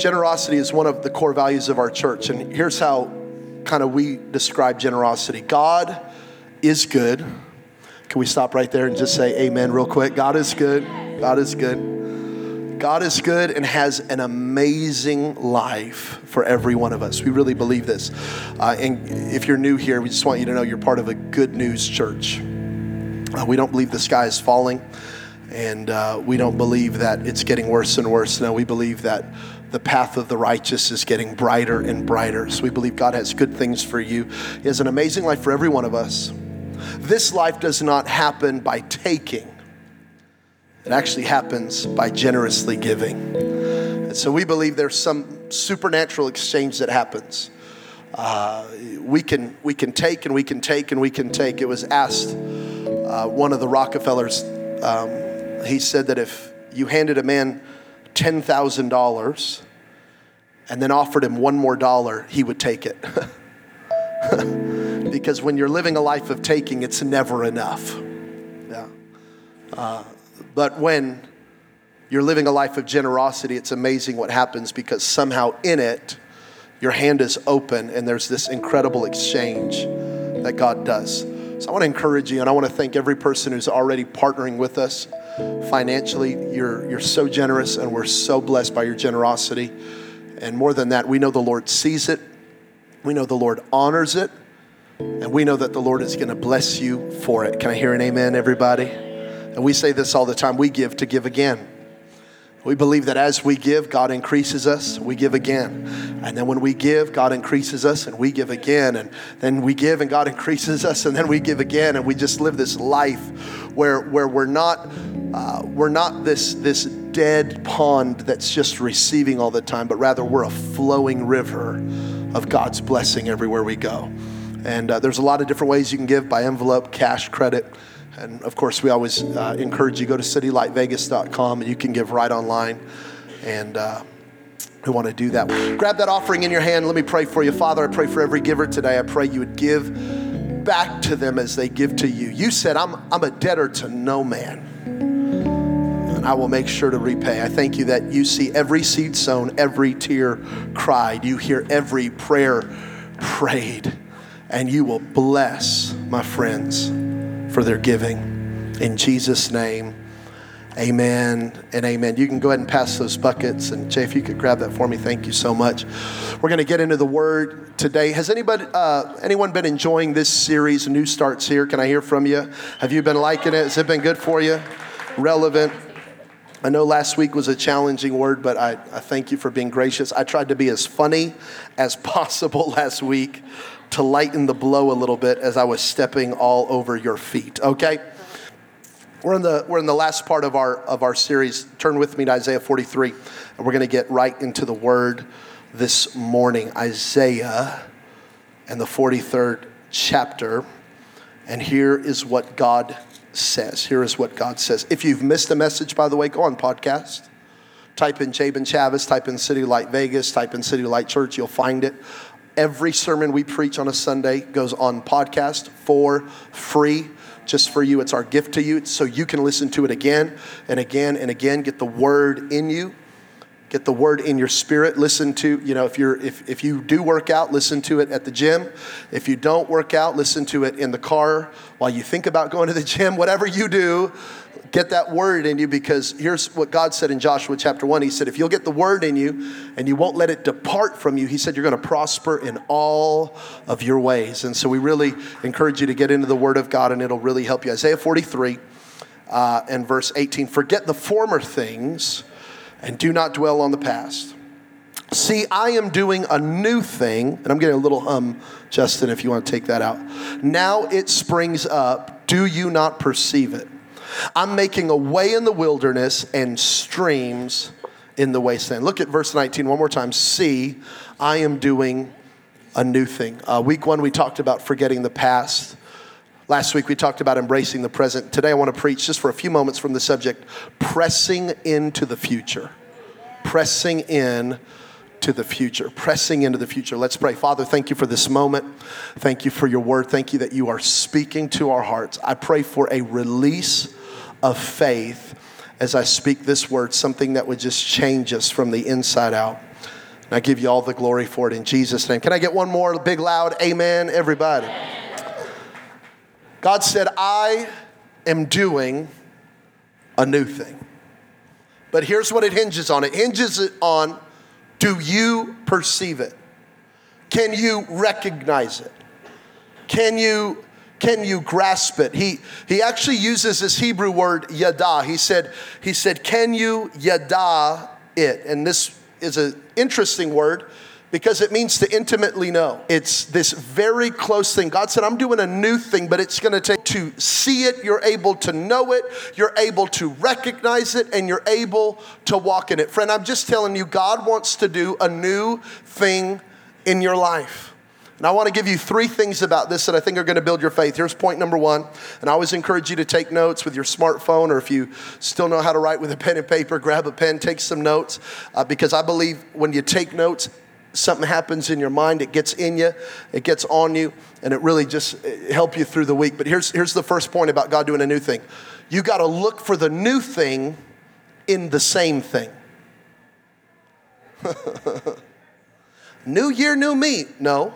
Generosity is one of the core values of our church, and here's how kind of we describe generosity God is good. Can we stop right there and just say amen real quick? God is good. God is good. God is good and has an amazing life for every one of us. We really believe this. Uh, and if you're new here, we just want you to know you're part of a good news church. Uh, we don't believe the sky is falling, and uh, we don't believe that it's getting worse and worse. No, we believe that the path of the righteous is getting brighter and brighter. So we believe God has good things for you. He has an amazing life for every one of us. This life does not happen by taking, it actually happens by generously giving. And so we believe there's some supernatural exchange that happens. Uh, we can we can take and we can take and we can take. It was asked uh, one of the Rockefellers. Um, he said that if you handed a man $10,000 and then offered him one more dollar, he would take it. because when you're living a life of taking, it's never enough. Yeah. Uh, but when you're living a life of generosity, it's amazing what happens because somehow in it, your hand is open and there's this incredible exchange that God does. So I want to encourage you and I want to thank every person who's already partnering with us financially. You're, you're so generous, and we're so blessed by your generosity. And more than that, we know the Lord sees it, we know the Lord honors it, and we know that the Lord is going to bless you for it. Can I hear an amen, everybody? And we say this all the time we give to give again. We believe that as we give, God increases us, we give again. And then when we give, God increases us and we give again. And then we give and God increases us and then we give again. And we just live this life where, where we're not, uh, we're not this, this dead pond that's just receiving all the time, but rather we're a flowing river of God's blessing everywhere we go. And uh, there's a lot of different ways you can give by envelope, cash, credit. And of course, we always uh, encourage you go to citylightvegas.com and you can give right online. And uh, we want to do that. Grab that offering in your hand. Let me pray for you. Father, I pray for every giver today. I pray you would give back to them as they give to you. You said, I'm, I'm a debtor to no man. And I will make sure to repay. I thank you that you see every seed sown, every tear cried. You hear every prayer prayed. And you will bless my friends for their giving. In Jesus' name, amen and amen. You can go ahead and pass those buckets. And Jay, if you could grab that for me, thank you so much. We're going to get into the word today. Has anybody, uh, anyone been enjoying this series, New Starts Here? Can I hear from you? Have you been liking it? Has it been good for you? Relevant? I know last week was a challenging word, but I, I thank you for being gracious. I tried to be as funny as possible last week to lighten the blow a little bit as I was stepping all over your feet, okay? We're in the, we're in the last part of our, of our series. Turn with me to Isaiah 43, and we're going to get right into the word this morning. Isaiah and the 43rd chapter. And here is what God says. Here is what God says. If you've missed a message, by the way, go on podcast. Type in Jabin Chavez, type in City Light Vegas, type in City Light Church, you'll find it. Every sermon we preach on a Sunday goes on podcast for free. Just for you, it's our gift to you, so you can listen to it again and again and again. Get the word in you, get the word in your spirit. Listen to, you know, if you're if, if you do work out, listen to it at the gym. If you don't work out, listen to it in the car while you think about going to the gym. Whatever you do, get that word in you because here's what God said in Joshua chapter 1. He said, If you'll get the word in you and you won't let it depart from you, He said, you're going to prosper in all of your ways. And so we really encourage you to get into the word of God and it'll really help you. Isaiah 43 uh, and verse 18 Forget the former things and do not dwell on the past. See, I am doing a new thing, and I'm getting a little hum, Justin, if you want to take that out. Now it springs up. Do you not perceive it? I'm making a way in the wilderness and streams in the wasteland. Look at verse 19 one more time. See, I am doing a new thing. Uh, week one, we talked about forgetting the past. Last week, we talked about embracing the present. Today, I want to preach just for a few moments from the subject pressing into the future. Pressing in to the future, pressing into the future. Let's pray. Father, thank you for this moment. Thank you for your word. Thank you that you are speaking to our hearts. I pray for a release of faith as I speak this word, something that would just change us from the inside out. And I give you all the glory for it in Jesus' name. Can I get one more big, loud amen, everybody? God said, I am doing a new thing. But here's what it hinges on it hinges on do you perceive it? Can you recognize it? Can you can you grasp it? He he actually uses this Hebrew word yada. He said he said can you yada it? And this is an interesting word because it means to intimately know. It's this very close thing. God said, I'm doing a new thing, but it's going to take to see it, you're able to know it, you're able to recognize it, and you're able to walk in it. Friend, I'm just telling you, God wants to do a new thing in your life. And I want to give you three things about this that I think are going to build your faith. Here's point number one. And I always encourage you to take notes with your smartphone, or if you still know how to write with a pen and paper, grab a pen, take some notes. Uh, because I believe when you take notes, something happens in your mind, it gets in you, it gets on you, and it really just help you through the week. But here's, here's the first point about God doing a new thing. You got to look for the new thing in the same thing. new year, new me. No.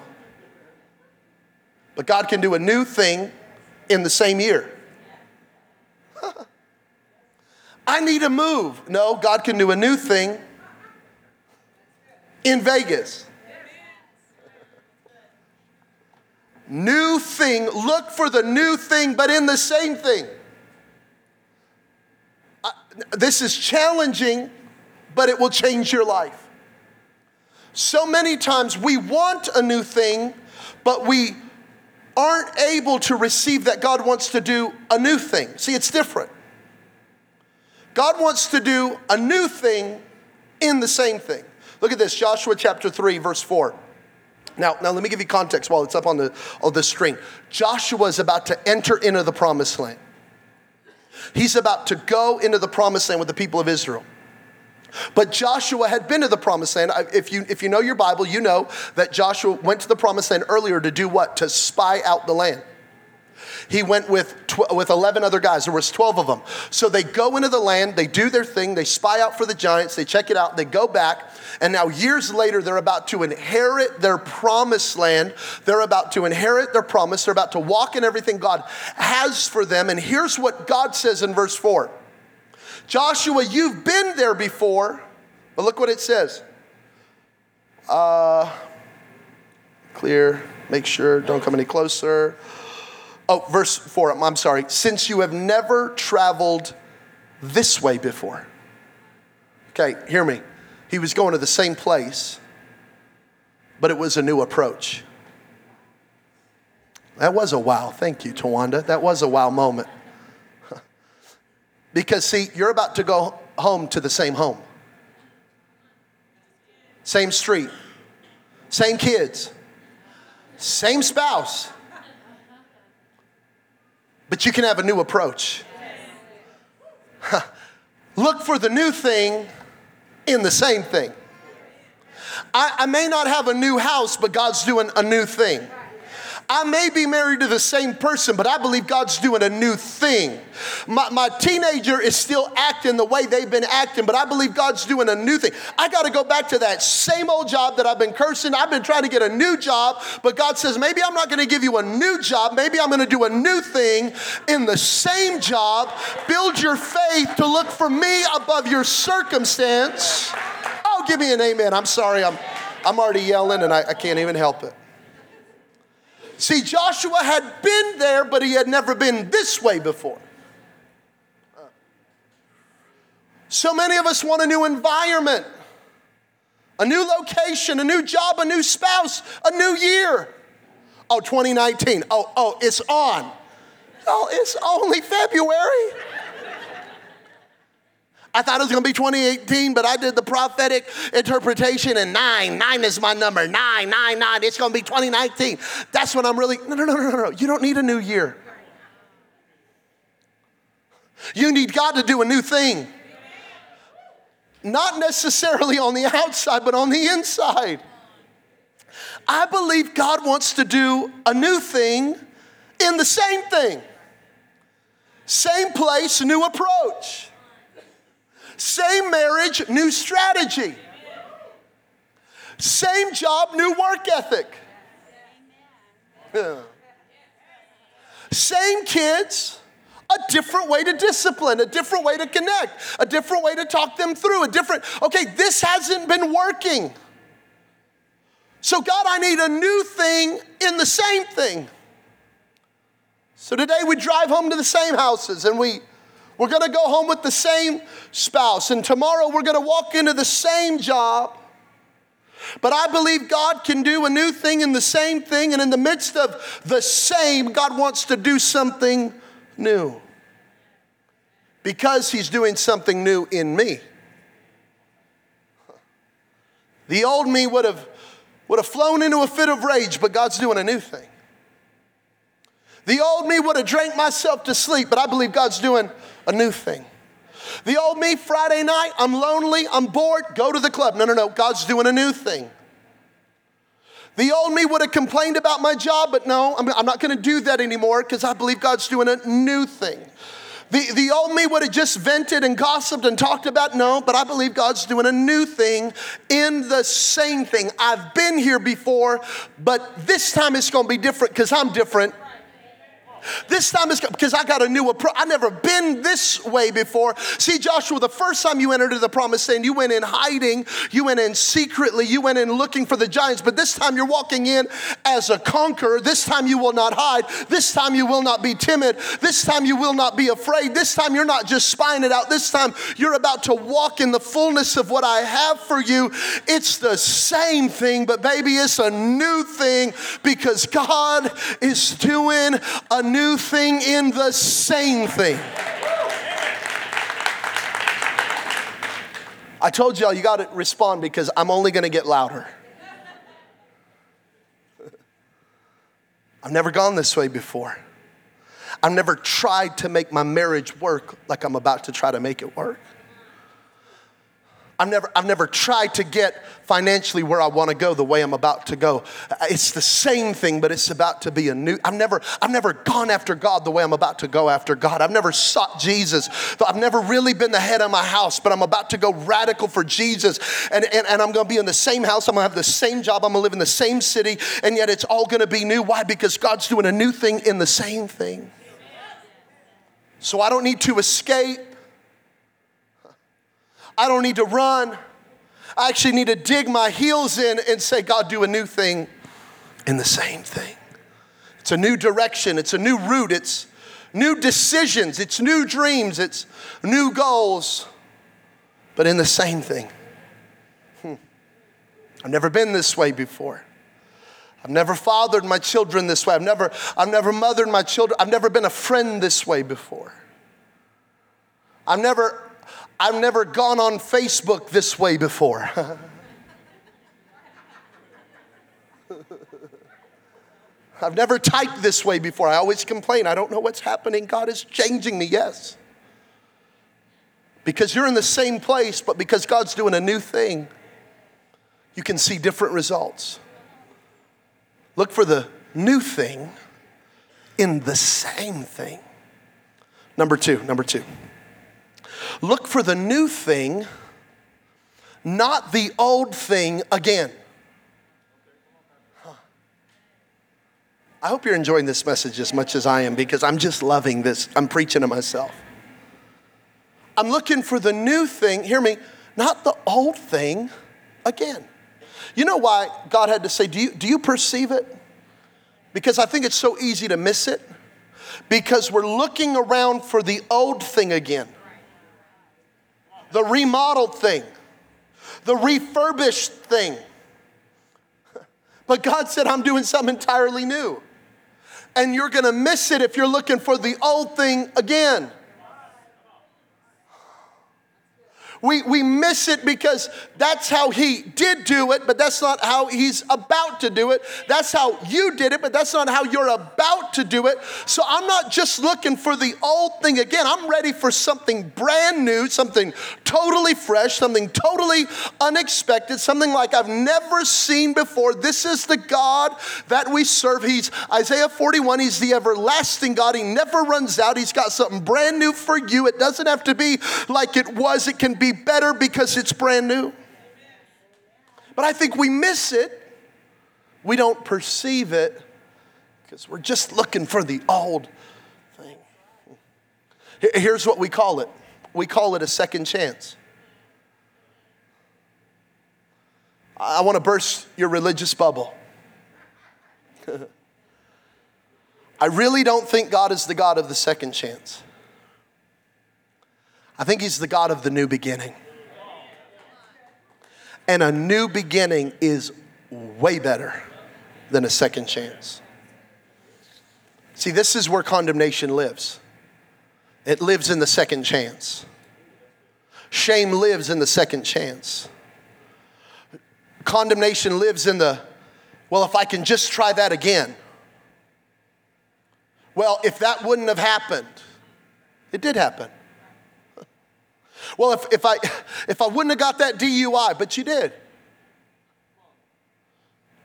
But God can do a new thing in the same year. I need a move. No, God can do a new thing in Vegas. New thing, look for the new thing, but in the same thing. Uh, this is challenging, but it will change your life. So many times we want a new thing, but we aren't able to receive that God wants to do a new thing. See, it's different. God wants to do a new thing in the same thing. Look at this, Joshua chapter 3, verse 4. Now, now let me give you context while it's up on the, on the screen. Joshua is about to enter into the promised land. He's about to go into the promised land with the people of Israel. But Joshua had been to the promised land. If you, if you know your Bible, you know that Joshua went to the promised land earlier to do what? To spy out the land. He went with, tw- with 11 other guys. There was 12 of them. So they go into the land, they do their thing, they spy out for the giants, they check it out, they go back, and now years later they're about to inherit their promised land. They're about to inherit their promise. They're about to walk in everything God has for them. And here's what God says in verse 4. Joshua, you've been there before, but look what it says. Uh, clear, make sure, don't come any closer. Oh, verse 4, I'm sorry. Since you have never traveled this way before. Okay, hear me. He was going to the same place, but it was a new approach. That was a wow. Thank you, Tawanda. That was a wow moment. Because, see, you're about to go home to the same home, same street, same kids, same spouse. But you can have a new approach. Look for the new thing in the same thing. I, I, may not have a new house, but God's doing a new thing. I may be married to the same person, but I believe God's doing a new thing. My, my teenager is still acting the way they've been acting, but I believe God's doing a new thing. I got to go back to that same old job that I've been cursing. I've been trying to get a new job, but God says, maybe I'm not going to give you a new job. Maybe I'm going to do a new thing in the same job. Build your faith to look for me above your circumstance. Oh, give me an amen. I'm sorry. I'm, I'm already yelling and I, I can't even help it. See, Joshua had been there, but he had never been this way before. So many of us want a new environment, a new location, a new job, a new spouse, a new year. Oh, 2019. Oh, oh, it's on. Oh, it's only February. I thought it was going to be 2018, but I did the prophetic interpretation, and nine, nine is my number. Nine, nine, nine. It's going to be 2019. That's when I'm really, no, no, no, no, no. You don't need a new year. You need God to do a new thing. Not necessarily on the outside, but on the inside. I believe God wants to do a new thing in the same thing. Same place, new approach. Same marriage, new strategy. Same job, new work ethic. Yeah. Same kids, a different way to discipline, a different way to connect, a different way to talk them through, a different, okay, this hasn't been working. So, God, I need a new thing in the same thing. So today we drive home to the same houses and we we're going to go home with the same spouse and tomorrow we're going to walk into the same job. But I believe God can do a new thing in the same thing and in the midst of the same God wants to do something new. Because he's doing something new in me. The old me would have would have flown into a fit of rage, but God's doing a new thing. The old me would have drank myself to sleep, but I believe God's doing a new thing. The old me, Friday night, I'm lonely, I'm bored, go to the club. No, no, no, God's doing a new thing. The old me would have complained about my job, but no, I'm, I'm not gonna do that anymore because I believe God's doing a new thing. The, the old me would have just vented and gossiped and talked about, no, but I believe God's doing a new thing in the same thing. I've been here before, but this time it's gonna be different because I'm different this time is because I got a new approach. I've never been this way before. See, Joshua, the first time you entered the promised land, you went in hiding, you went in secretly, you went in looking for the giants. But this time you're walking in as a conqueror. This time you will not hide. This time you will not be timid. This time you will not be afraid. This time you're not just spying it out. This time you're about to walk in the fullness of what I have for you. It's the same thing, but baby, it's a new thing because God is doing a new thing in the same thing. I told y'all you got to respond because I'm only going to get louder. I've never gone this way before. I've never tried to make my marriage work like I'm about to try to make it work. I've never, I've never tried to get financially where I want to go the way I'm about to go. It's the same thing, but it's about to be a new. I've never, I've never gone after God the way I'm about to go after God. I've never sought Jesus. I've never really been the head of my house, but I'm about to go radical for Jesus. And, and, and I'm going to be in the same house. I'm going to have the same job. I'm going to live in the same city. And yet it's all going to be new. Why? Because God's doing a new thing in the same thing. So I don't need to escape. I don't need to run. I actually need to dig my heels in and say, God, do a new thing in the same thing. It's a new direction, it's a new route, it's new decisions, it's new dreams, it's new goals, but in the same thing. Hmm. I've never been this way before. I've never fathered my children this way. I've never, I've never mothered my children. I've never been a friend this way before. I've never I've never gone on Facebook this way before. I've never typed this way before. I always complain, I don't know what's happening. God is changing me, yes. Because you're in the same place, but because God's doing a new thing, you can see different results. Look for the new thing in the same thing. Number two, number two. Look for the new thing, not the old thing again. I hope you're enjoying this message as much as I am because I'm just loving this. I'm preaching to myself. I'm looking for the new thing, hear me, not the old thing again. You know why God had to say, Do you, do you perceive it? Because I think it's so easy to miss it. Because we're looking around for the old thing again the remodeled thing, the refurbished thing. But God said, I'm doing something entirely new. And you're gonna miss it if you're looking for the old thing again. We, we miss it because that's how he did do it, but that's not how he's about to do it. That's how you did it, but that's not how you're about to do it. So I'm not just looking for the old thing again. I'm ready for something brand new, something totally fresh, something totally unexpected, something like I've never seen before. This is the God that we serve. He's Isaiah 41, he's the everlasting God. He never runs out. He's got something brand new for you. It doesn't have to be like it was, it can be better because it's brand new. But I think we miss it. We don't perceive it because we're just looking for the old thing. Here's what we call it we call it a second chance. I want to burst your religious bubble. I really don't think God is the God of the second chance. I think He's the God of the new beginning. And a new beginning is way better than a second chance. See, this is where condemnation lives. It lives in the second chance. Shame lives in the second chance. Condemnation lives in the, well, if I can just try that again. Well, if that wouldn't have happened, it did happen. Well, if, if, I, if I wouldn't have got that DUI, but you did.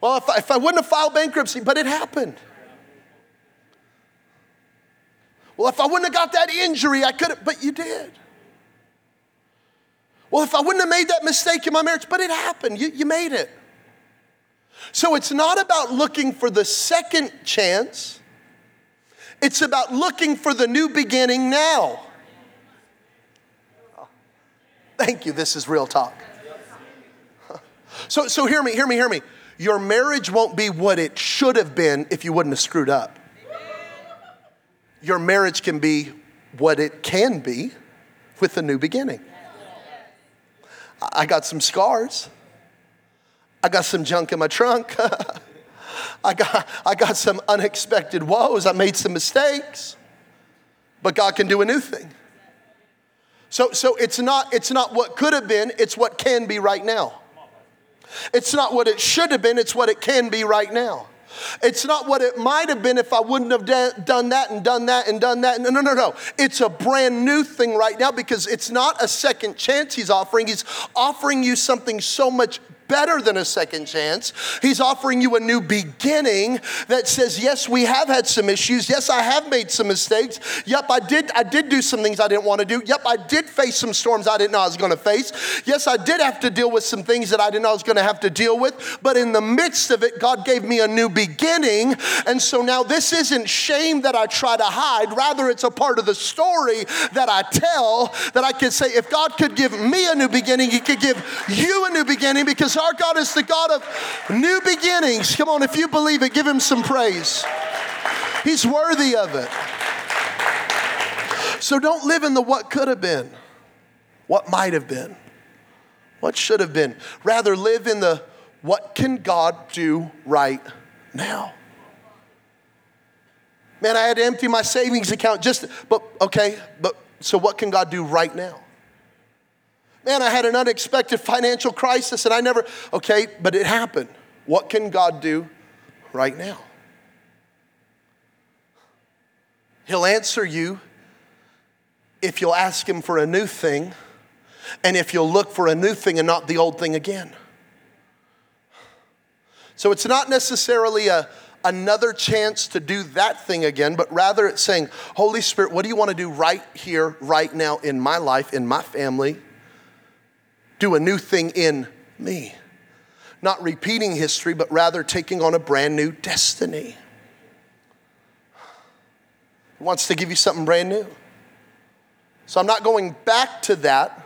Well, if I, if I wouldn't have filed bankruptcy, but it happened. Well, if I wouldn't have got that injury, I could have, but you did. Well, if I wouldn't have made that mistake in my marriage, but it happened, you, you made it. So it's not about looking for the second chance, it's about looking for the new beginning now. Thank you, this is real talk. So, so hear me, hear me, hear me. Your marriage won't be what it should have been if you wouldn't have screwed up your marriage can be what it can be with a new beginning. I got some scars. I got some junk in my trunk. I got, I got some unexpected woes. I made some mistakes. But God can do a new thing. So, so it's, not, it's not what could have been, it's what can be right now. It's not what it should have been, it's what it can be right now. It's not what it might have been if I wouldn't have done that and done that and done that. No, no, no, no. It's a brand new thing right now because it's not a second chance he's offering. He's offering you something so much better than a second chance. He's offering you a new beginning that says, yes, we have had some issues. Yes, I have made some mistakes. Yep, I did I did do some things I didn't want to do. Yep, I did face some storms I didn't know I was going to face. Yes, I did have to deal with some things that I didn't know I was going to have to deal with, but in the midst of it, God gave me a new beginning. And so now this isn't shame that I try to hide, rather it's a part of the story that I tell that I can say if God could give me a new beginning, he could give you a new beginning because our God is the God of new beginnings. Come on, if you believe it, give him some praise. He's worthy of it. So don't live in the what could have been, what might have been, what should have been. Rather, live in the what can God do right now. Man, I had to empty my savings account just, but okay, but so what can God do right now? Man, I had an unexpected financial crisis and I never, okay, but it happened. What can God do right now? He'll answer you if you'll ask Him for a new thing and if you'll look for a new thing and not the old thing again. So it's not necessarily a, another chance to do that thing again, but rather it's saying, Holy Spirit, what do you want to do right here, right now in my life, in my family? Do a new thing in me. Not repeating history, but rather taking on a brand new destiny. He wants to give you something brand new. So I'm not going back to that.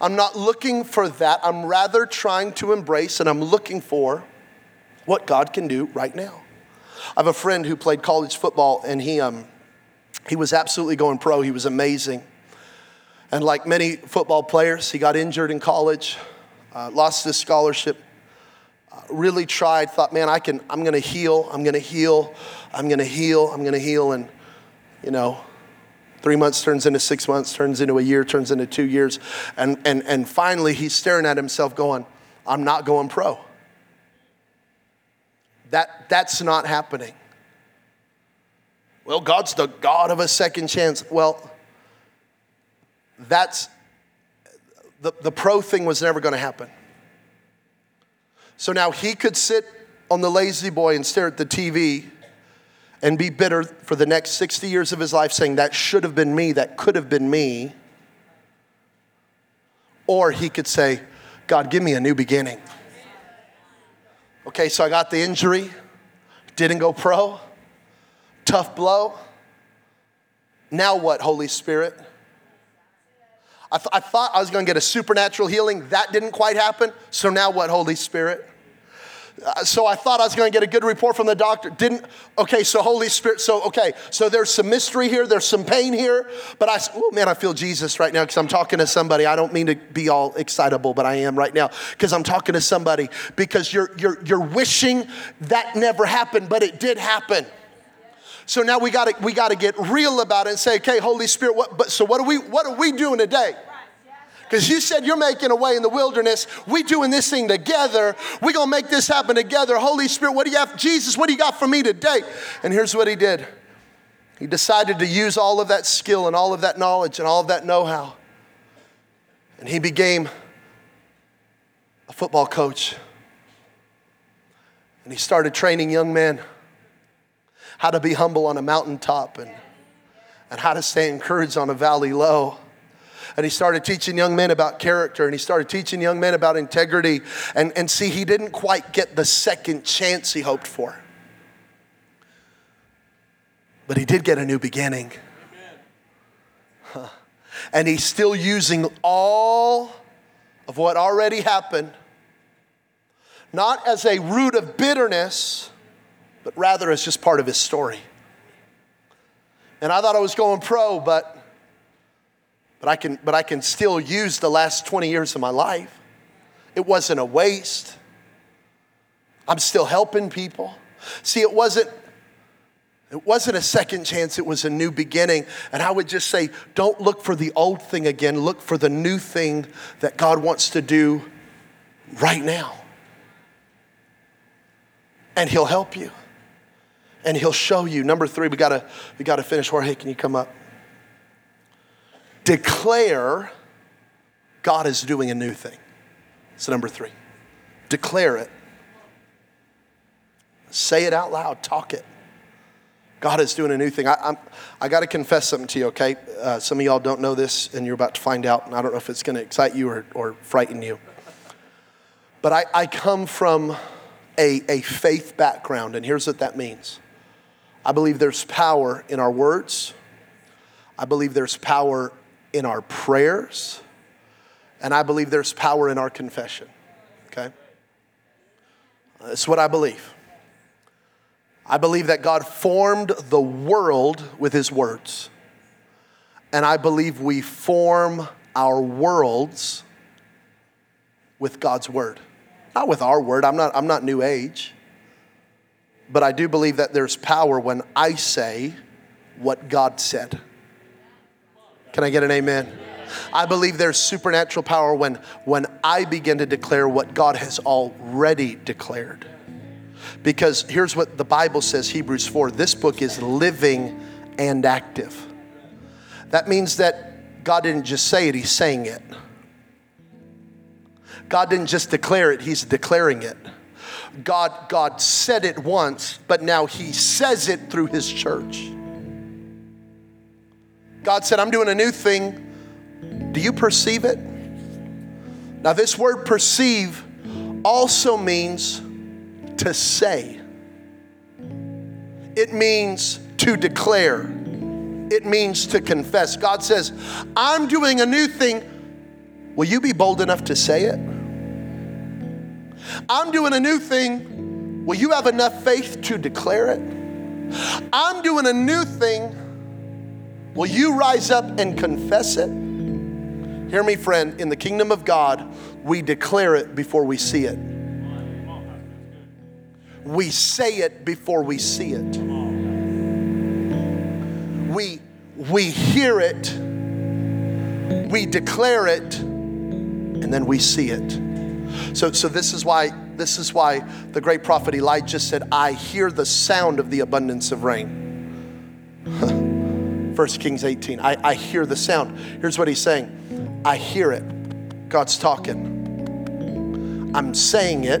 I'm not looking for that. I'm rather trying to embrace and I'm looking for what God can do right now. I have a friend who played college football and he, um, he was absolutely going pro. He was amazing. And like many football players, he got injured in college, uh, lost his scholarship, uh, really tried, thought, man, I can, I'm gonna heal, I'm gonna heal, I'm gonna heal, I'm gonna heal. And, you know, three months turns into six months, turns into a year, turns into two years. And, and, and finally, he's staring at himself going, I'm not going pro. That, that's not happening. Well, God's the God of a second chance. Well, that's the, the pro thing was never going to happen. So now he could sit on the lazy boy and stare at the TV and be bitter for the next 60 years of his life, saying, That should have been me, that could have been me. Or he could say, God, give me a new beginning. Okay, so I got the injury, didn't go pro, tough blow. Now what, Holy Spirit? I, th- I thought I was going to get a supernatural healing. That didn't quite happen. So now what, Holy Spirit? Uh, so I thought I was going to get a good report from the doctor. Didn't. Okay, so Holy Spirit. So okay, so there's some mystery here. There's some pain here. But I, oh man, I feel Jesus right now because I'm talking to somebody. I don't mean to be all excitable, but I am right now because I'm talking to somebody because you're you're you're wishing that never happened, but it did happen. So now we got to we got to get real about it and say, okay, Holy Spirit. What? But so what are we what are we doing today? Because you said you're making a way in the wilderness. We doing this thing together. we to make this happen together. Holy Spirit, what do you have? Jesus, what do you got for me today? And here's what he did. He decided to use all of that skill and all of that knowledge and all of that know how. And he became a football coach. And he started training young men how to be humble on a mountaintop and, and how to stay encouraged on a valley low and he started teaching young men about character and he started teaching young men about integrity. And, and see, he didn't quite get the second chance he hoped for. But he did get a new beginning. Huh. And he's still using all of what already happened, not as a root of bitterness, but rather as just part of his story. And I thought I was going pro, but but I can, but I can still use the last 20 years of my life. It wasn't a waste. I'm still helping people. See, it wasn't it wasn't a second chance, it was a new beginning. And I would just say, don't look for the old thing again, look for the new thing that God wants to do right now. And He'll help you. And He'll show you. Number three, we gotta, we gotta finish. Jorge, can you come up? declare God is doing a new thing. So, number three, declare it. Say it out loud, talk it. God is doing a new thing. I, I'm, I got to confess something to you, okay? Uh, some of y'all don't know this, and you're about to find out, and I don't know if it's going to excite you or, or frighten you. But I, I come from a, a faith background, and here's what that means I believe there's power in our words, I believe there's power in our prayers, and I believe there's power in our confession. Okay? That's what I believe. I believe that God formed the world with his words. And I believe we form our worlds with God's word. Not with our word. I'm not, I'm not new age. But I do believe that there's power when I say what God said. Can I get an amen? I believe there's supernatural power when, when I begin to declare what God has already declared. Because here's what the Bible says, Hebrews 4 this book is living and active. That means that God didn't just say it, He's saying it. God didn't just declare it, He's declaring it. God, God said it once, but now He says it through His church. God said, I'm doing a new thing. Do you perceive it? Now, this word perceive also means to say, it means to declare, it means to confess. God says, I'm doing a new thing. Will you be bold enough to say it? I'm doing a new thing. Will you have enough faith to declare it? I'm doing a new thing. Will you rise up and confess it? Hear me, friend. In the kingdom of God, we declare it before we see it. We say it before we see it. We, we hear it, we declare it, and then we see it. So, so this is why this is why the great prophet Elijah said, I hear the sound of the abundance of rain. 1 Kings 18. I, I hear the sound. Here's what he's saying I hear it. God's talking. I'm saying it.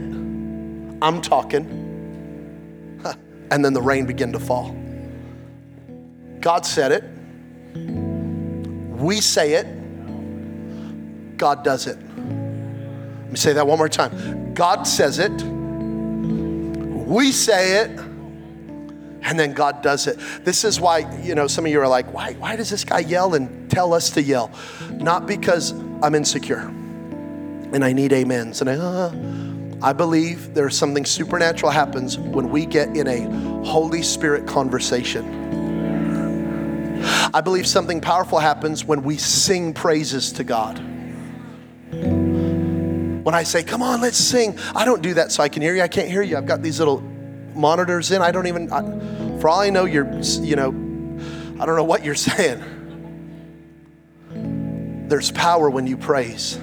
I'm talking. And then the rain began to fall. God said it. We say it. God does it. Let me say that one more time. God says it. We say it, and then God does it. This is why, you know, some of you are like, why, why does this guy yell and tell us to yell? Not because I'm insecure and I need amens. And I, uh, I believe there's something supernatural happens when we get in a Holy Spirit conversation. I believe something powerful happens when we sing praises to God. When I say, come on, let's sing, I don't do that so I can hear you. I can't hear you. I've got these little monitors in. I don't even, I, for all I know, you're, you know, I don't know what you're saying. There's power when you praise.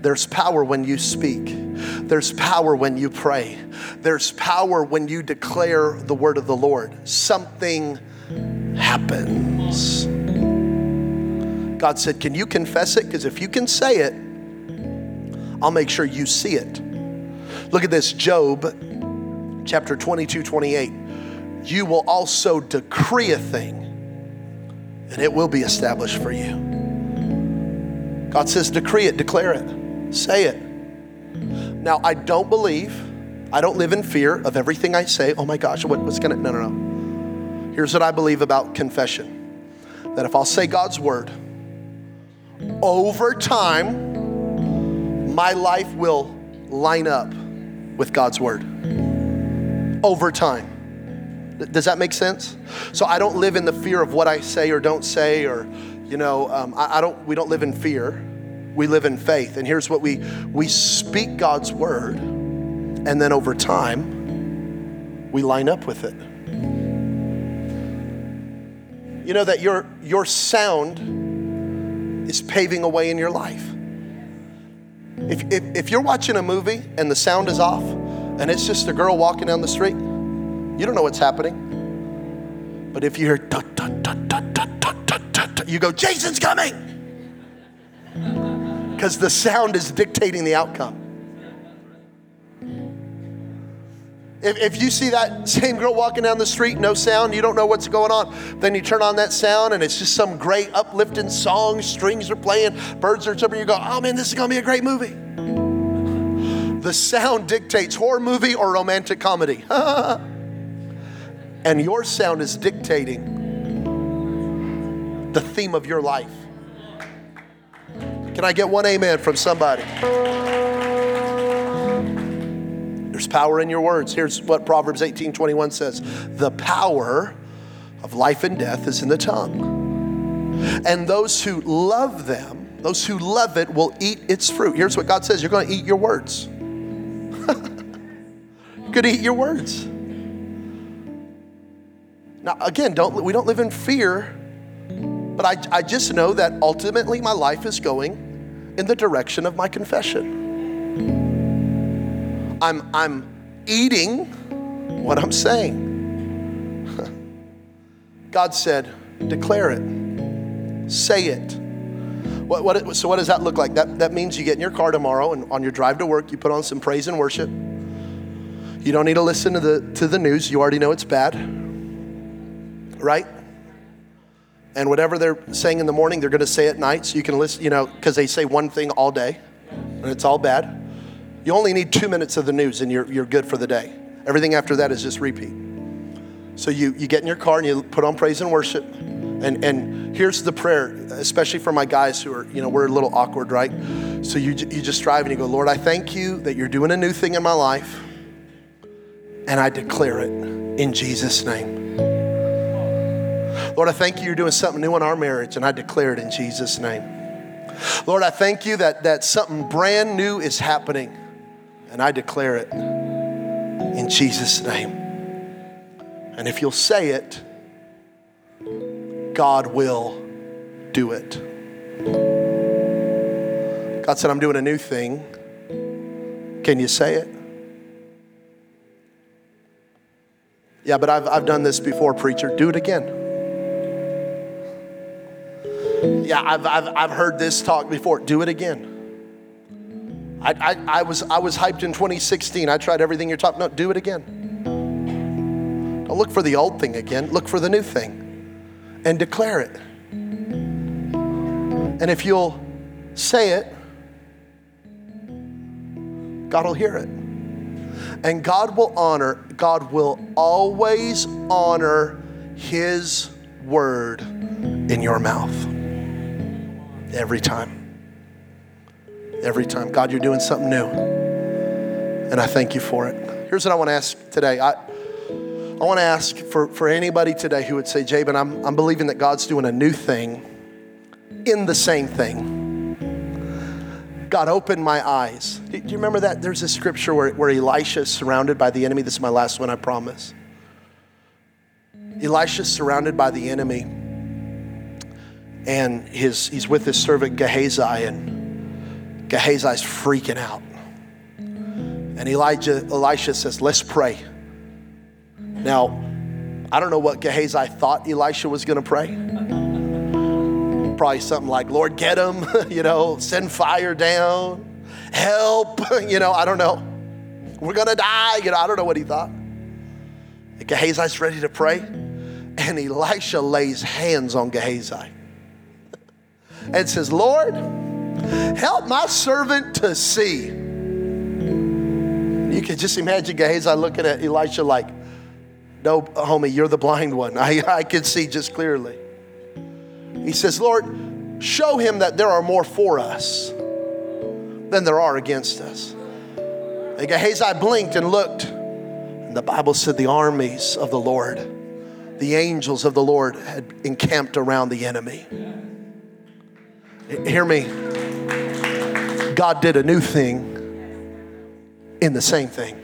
There's power when you speak. There's power when you pray. There's power when you declare the word of the Lord. Something happens. God said, Can you confess it? Because if you can say it, I'll make sure you see it. Look at this Job chapter 22, 28. You will also decree a thing, and it will be established for you. God says, decree it, declare it, say it. Now, I don't believe, I don't live in fear of everything I say. Oh my gosh, what, what's gonna, no, no, no. Here's what I believe about confession that if I'll say God's word, over time, my life will line up with God's word. Over time. Does that make sense? So I don't live in the fear of what I say or don't say, or, you know, um, I, I don't, we don't live in fear. We live in faith. And here's what we, we speak God's word, and then over time, we line up with it. You know that your, your sound is paving a way in your life. If, if, if you're watching a movie and the sound is off, and it's just a girl walking down the street, you don't know what's happening. But if you hear, tut, tut, tut, tut, tut, tut, tut, tut, you go, Jason's coming! Because the sound is dictating the outcome. If, if you see that same girl walking down the street, no sound, you don't know what's going on, then you turn on that sound and it's just some great uplifting song, strings are playing, birds are chirping, you go, oh man, this is gonna be a great movie. The sound dictates horror movie or romantic comedy. and your sound is dictating the theme of your life. Can I get one amen from somebody? There's power in your words. Here's what Proverbs 18 21 says The power of life and death is in the tongue. And those who love them, those who love it, will eat its fruit. Here's what God says you're going to eat your words. you're going to eat your words. Now, again, don't, we don't live in fear, but I, I just know that ultimately my life is going in the direction of my confession. I'm, I'm eating what I'm saying. God said, declare it, say it. What, what, so, what does that look like? That, that means you get in your car tomorrow and on your drive to work, you put on some praise and worship. You don't need to listen to the, to the news, you already know it's bad, right? And whatever they're saying in the morning, they're going to say at night, so you can listen, you know, because they say one thing all day and it's all bad. You only need two minutes of the news and you're, you're good for the day. Everything after that is just repeat. So you, you get in your car and you put on praise and worship. And, and here's the prayer, especially for my guys who are, you know, we're a little awkward, right? So you, you just drive and you go, Lord, I thank you that you're doing a new thing in my life. And I declare it in Jesus' name. Lord, I thank you you're doing something new in our marriage, and I declare it in Jesus' name. Lord, I thank you that, that something brand new is happening and I declare it in Jesus' name. And if you'll say it, God will do it. God said, I'm doing a new thing. Can you say it? Yeah, but I've, I've done this before, preacher. Do it again. Yeah, I've, I've, I've heard this talk before. Do it again. I, I, I, was, I was hyped in 2016. I tried everything you're talking about. Do it again. Don't look for the old thing again. Look for the new thing and declare it. And if you'll say it, God will hear it. And God will honor, God will always honor His word in your mouth. Every time. Every time. God, you're doing something new. And I thank you for it. Here's what I want to ask today. I, I want to ask for, for anybody today who would say, Jabin, I'm, I'm believing that God's doing a new thing in the same thing. God opened my eyes. Do you remember that? There's a scripture where, where Elisha is surrounded by the enemy. This is my last one, I promise. Elisha is surrounded by the enemy, and his, he's with his servant Gehazi, and Gehazi's freaking out. And Elijah, Elisha says, Let's pray. Now, I don't know what Gehazi thought Elisha was going to pray. Probably something like, Lord, get him, you know, send fire down, help, you know, I don't know. We're going to die, you know, I don't know what he thought. Gehazi's ready to pray, and Elisha lays hands on Gehazi and says, Lord, help my servant to see. You can just imagine Gehazi looking at Elisha like, no, homie, you're the blind one. I, I can see just clearly. He says, Lord, show him that there are more for us than there are against us. And Gehazi blinked and looked, and the Bible said the armies of the Lord, the angels of the Lord had encamped around the enemy. Hear me. God did a new thing in the same thing.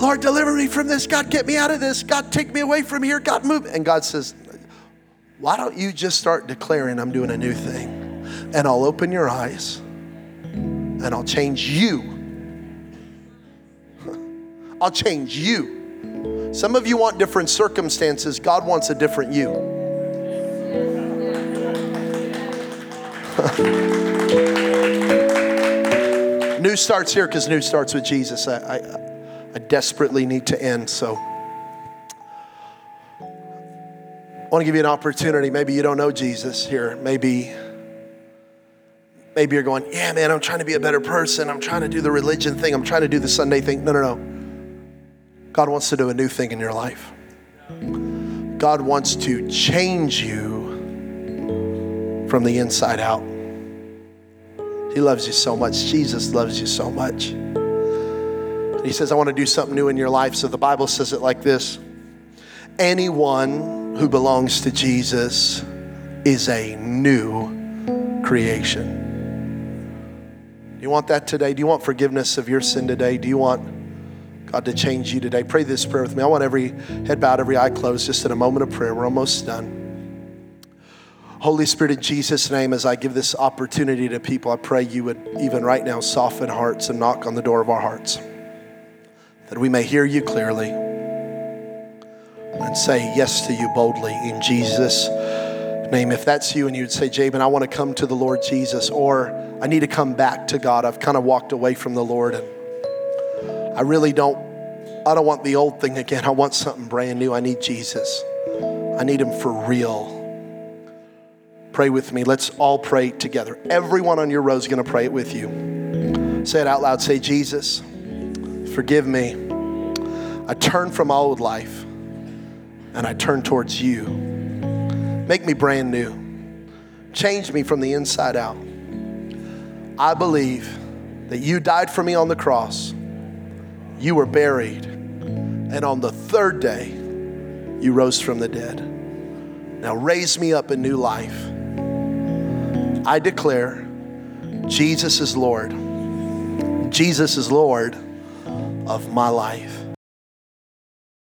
Lord, deliver me from this. God, get me out of this. God, take me away from here. God, move. And God says, Why don't you just start declaring, I'm doing a new thing? And I'll open your eyes and I'll change you. I'll change you. Some of you want different circumstances, God wants a different you. New starts here because new starts with Jesus. I, I, I desperately need to end. So I want to give you an opportunity. Maybe you don't know Jesus here. Maybe maybe you're going, "Yeah, man, I'm trying to be a better person. I'm trying to do the religion thing. I'm trying to do the Sunday thing." No, no, no. God wants to do a new thing in your life. God wants to change you from the inside out. He loves you so much. Jesus loves you so much. He says, I want to do something new in your life. So the Bible says it like this Anyone who belongs to Jesus is a new creation. Do you want that today? Do you want forgiveness of your sin today? Do you want God to change you today? Pray this prayer with me. I want every head bowed, every eye closed, just in a moment of prayer. We're almost done. Holy Spirit, in Jesus' name, as I give this opportunity to people, I pray you would even right now soften hearts and knock on the door of our hearts that we may hear you clearly and say yes to you boldly in Jesus' name. If that's you and you'd say, Jabin, I want to come to the Lord Jesus, or I need to come back to God. I've kind of walked away from the Lord and I really don't, I don't want the old thing again. I want something brand new. I need Jesus. I need him for real. Pray with me. Let's all pray together. Everyone on your row is going to pray it with you. Say it out loud. Say, Jesus, forgive me. I turn from old life and I turn towards you. Make me brand new. Change me from the inside out. I believe that you died for me on the cross. You were buried. And on the third day, you rose from the dead. Now raise me up in new life. I declare Jesus is Lord. Jesus is Lord of my life.